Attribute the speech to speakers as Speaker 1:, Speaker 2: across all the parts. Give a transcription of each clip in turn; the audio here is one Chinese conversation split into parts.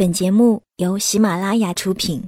Speaker 1: 本节目由喜马拉雅出品。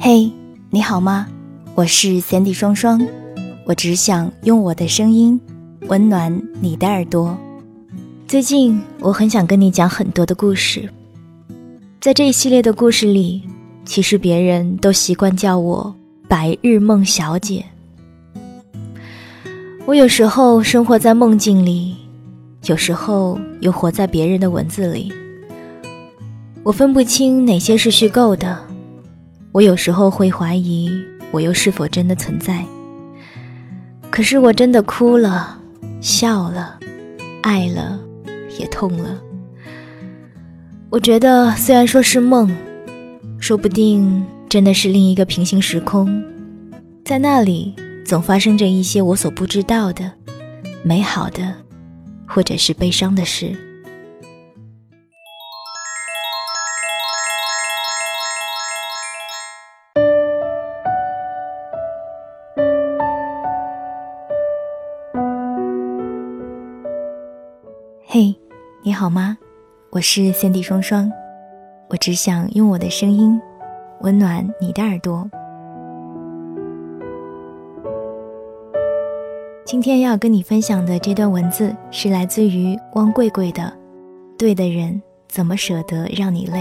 Speaker 1: 嘿，你好吗？我是 Sandy 双双，我只想用我的声音温暖你的耳朵。最近我很想跟你讲很多的故事，在这一系列的故事里，其实别人都习惯叫我白日梦小姐。我有时候生活在梦境里，有时候又活在别人的文字里。我分不清哪些是虚构的。我有时候会怀疑，我又是否真的存在。可是我真的哭了，笑了，爱了，也痛了。我觉得，虽然说是梦，说不定真的是另一个平行时空，在那里。总发生着一些我所不知道的美好的，或者是悲伤的事。嘿，你好吗？我是三 D 双双，我只想用我的声音温暖你的耳朵。今天要跟你分享的这段文字是来自于汪贵贵的，《对的人怎么舍得让你累》。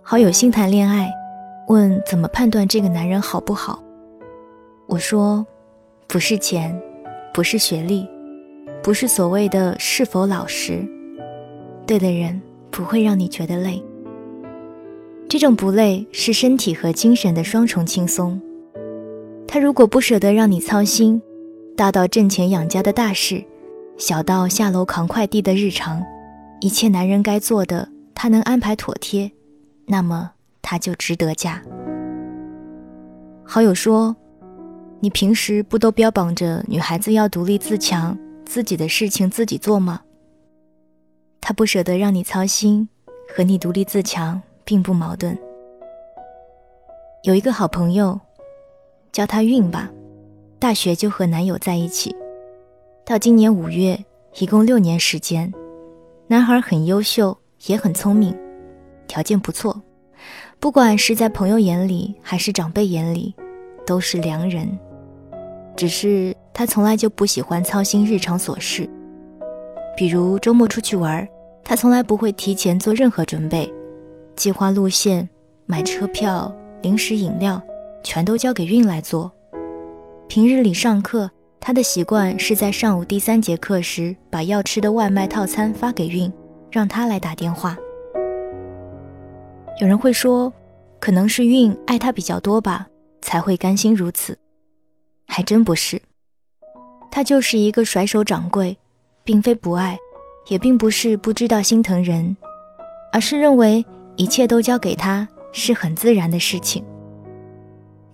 Speaker 1: 好友新谈恋爱，问怎么判断这个男人好不好？我说，不是钱，不是学历，不是所谓的是否老实，对的人不会让你觉得累。这种不累是身体和精神的双重轻松。他如果不舍得让你操心，大到挣钱养家的大事，小到下楼扛快递的日常，一切男人该做的，他能安排妥帖，那么他就值得嫁。好友说：“你平时不都标榜着女孩子要独立自强，自己的事情自己做吗？”他不舍得让你操心，和你独立自强。并不矛盾。有一个好朋友，叫他运吧，大学就和男友在一起，到今年五月，一共六年时间。男孩很优秀，也很聪明，条件不错，不管是在朋友眼里还是长辈眼里，都是良人。只是他从来就不喜欢操心日常琐事，比如周末出去玩，他从来不会提前做任何准备。计划路线、买车票、零食饮料，全都交给运来做。平日里上课，他的习惯是在上午第三节课时，把要吃的外卖套餐发给运，让他来打电话。有人会说，可能是运爱他比较多吧，才会甘心如此。还真不是，他就是一个甩手掌柜，并非不爱，也并不是不知道心疼人，而是认为。一切都交给他是很自然的事情。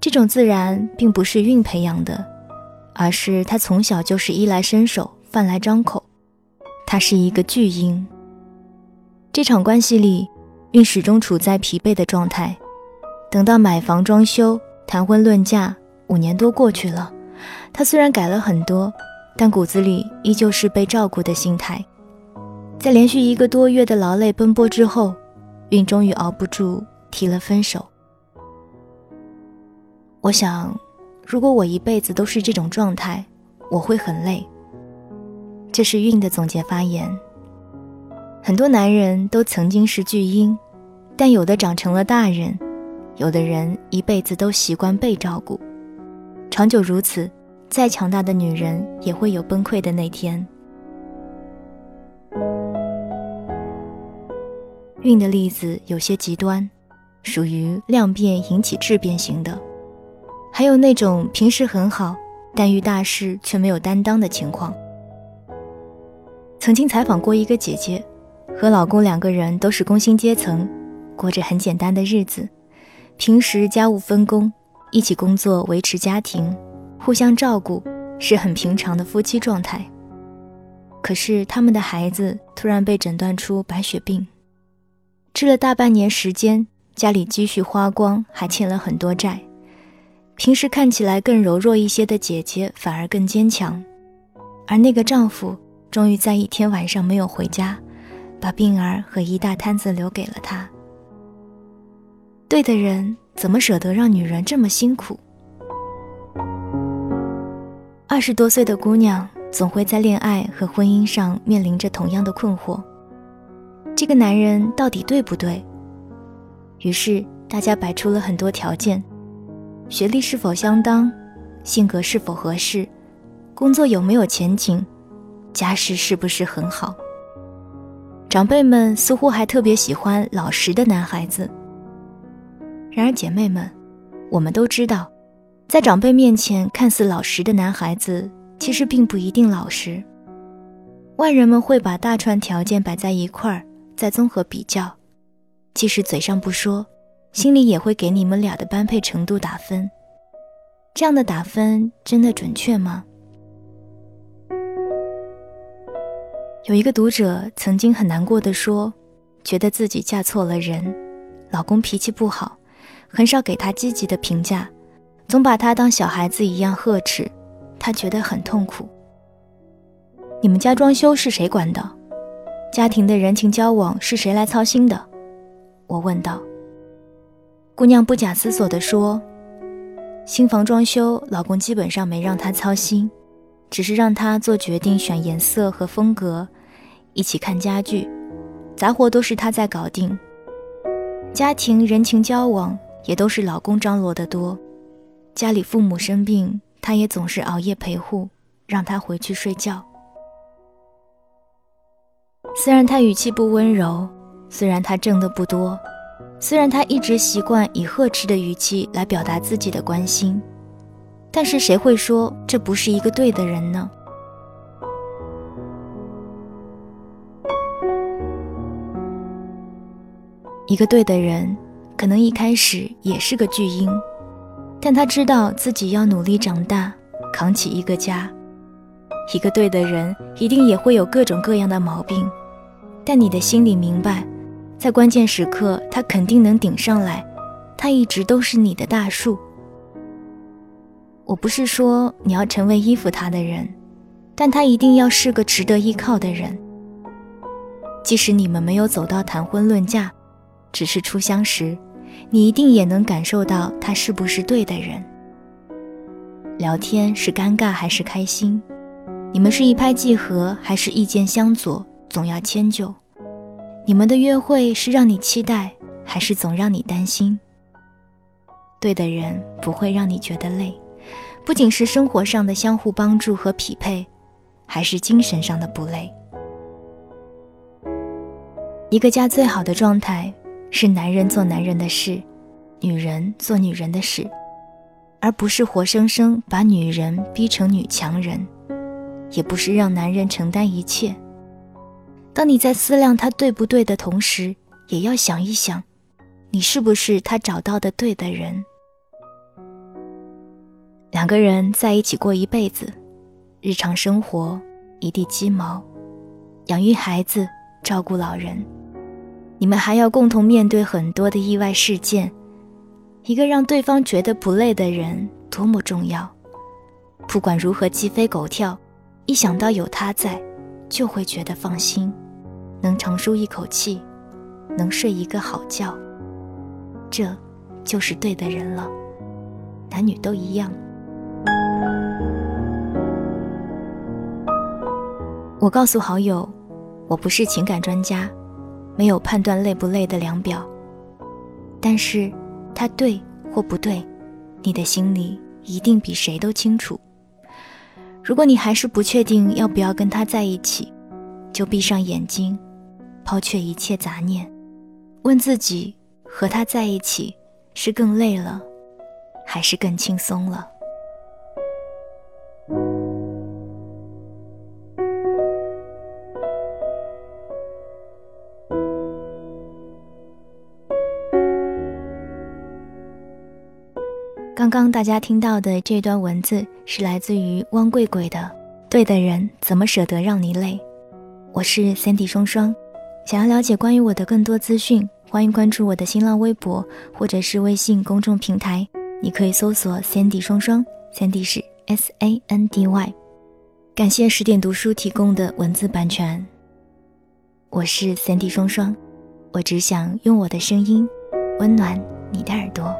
Speaker 1: 这种自然并不是运培养的，而是他从小就是衣来伸手、饭来张口。他是一个巨婴。这场关系里，运始终处在疲惫的状态。等到买房、装修、谈婚论嫁，五年多过去了，他虽然改了很多，但骨子里依旧是被照顾的心态。在连续一个多月的劳累奔波之后。运终于熬不住，提了分手。我想，如果我一辈子都是这种状态，我会很累。这是运的总结发言。很多男人都曾经是巨婴，但有的长成了大人，有的人一辈子都习惯被照顾。长久如此，再强大的女人也会有崩溃的那天。运的例子有些极端，属于量变引起质变型的，还有那种平时很好，但遇大事却没有担当的情况。曾经采访过一个姐姐，和老公两个人都是工薪阶层，过着很简单的日子，平时家务分工，一起工作维持家庭，互相照顾，是很平常的夫妻状态。可是他们的孩子突然被诊断出白血病。吃了大半年时间，家里积蓄花光，还欠了很多债。平时看起来更柔弱一些的姐姐，反而更坚强。而那个丈夫，终于在一天晚上没有回家，把病儿和一大摊子留给了她。对的人，怎么舍得让女人这么辛苦？二十多岁的姑娘，总会在恋爱和婚姻上面临着同样的困惑：这个男人到底对不对？于是大家摆出了很多条件。学历是否相当，性格是否合适，工作有没有前景，家世是不是很好？长辈们似乎还特别喜欢老实的男孩子。然而，姐妹们，我们都知道，在长辈面前看似老实的男孩子，其实并不一定老实。外人们会把大串条件摆在一块儿，再综合比较，即使嘴上不说。心里也会给你们俩的般配程度打分，这样的打分真的准确吗？有一个读者曾经很难过的说，觉得自己嫁错了人，老公脾气不好，很少给她积极的评价，总把她当小孩子一样呵斥，她觉得很痛苦。你们家装修是谁管的？家庭的人情交往是谁来操心的？我问道。姑娘不假思索地说：“新房装修，老公基本上没让她操心，只是让她做决定、选颜色和风格，一起看家具，杂活都是她在搞定。家庭人情交往也都是老公张罗的多。家里父母生病，他也总是熬夜陪护，让她回去睡觉。虽然他语气不温柔，虽然他挣的不多。”虽然他一直习惯以呵斥的语气来表达自己的关心，但是谁会说这不是一个对的人呢？一个对的人，可能一开始也是个巨婴，但他知道自己要努力长大，扛起一个家。一个对的人，一定也会有各种各样的毛病，但你的心里明白。在关键时刻，他肯定能顶上来。他一直都是你的大树。我不是说你要成为依附他的人，但他一定要是个值得依靠的人。即使你们没有走到谈婚论嫁，只是初相识，你一定也能感受到他是不是对的人。聊天是尴尬还是开心？你们是一拍即合还是意见相左？总要迁就。你们的约会是让你期待，还是总让你担心？对的人不会让你觉得累，不仅是生活上的相互帮助和匹配，还是精神上的不累。一个家最好的状态是男人做男人的事，女人做女人的事，而不是活生生把女人逼成女强人，也不是让男人承担一切。当你在思量他对不对的同时，也要想一想，你是不是他找到的对的人。两个人在一起过一辈子，日常生活一地鸡毛，养育孩子，照顾老人，你们还要共同面对很多的意外事件。一个让对方觉得不累的人多么重要，不管如何鸡飞狗跳，一想到有他在。就会觉得放心，能长舒一口气，能睡一个好觉，这就是对的人了。男女都一样。我告诉好友，我不是情感专家，没有判断累不累的量表，但是他对或不对，你的心里一定比谁都清楚。如果你还是不确定要不要跟他在一起，就闭上眼睛，抛却一切杂念，问自己：和他在一起是更累了，还是更轻松了？刚刚大家听到的这段文字是来自于汪贵贵的《对的人怎么舍得让你累》。我是 Sandy 双双，想要了解关于我的更多资讯，欢迎关注我的新浪微博或者是微信公众平台，你可以搜索 “Sandy 双双 ”，Sandy 是 S A N D Y。感谢十点读书提供的文字版权。我是 Sandy 双双，我只想用我的声音温暖你的耳朵。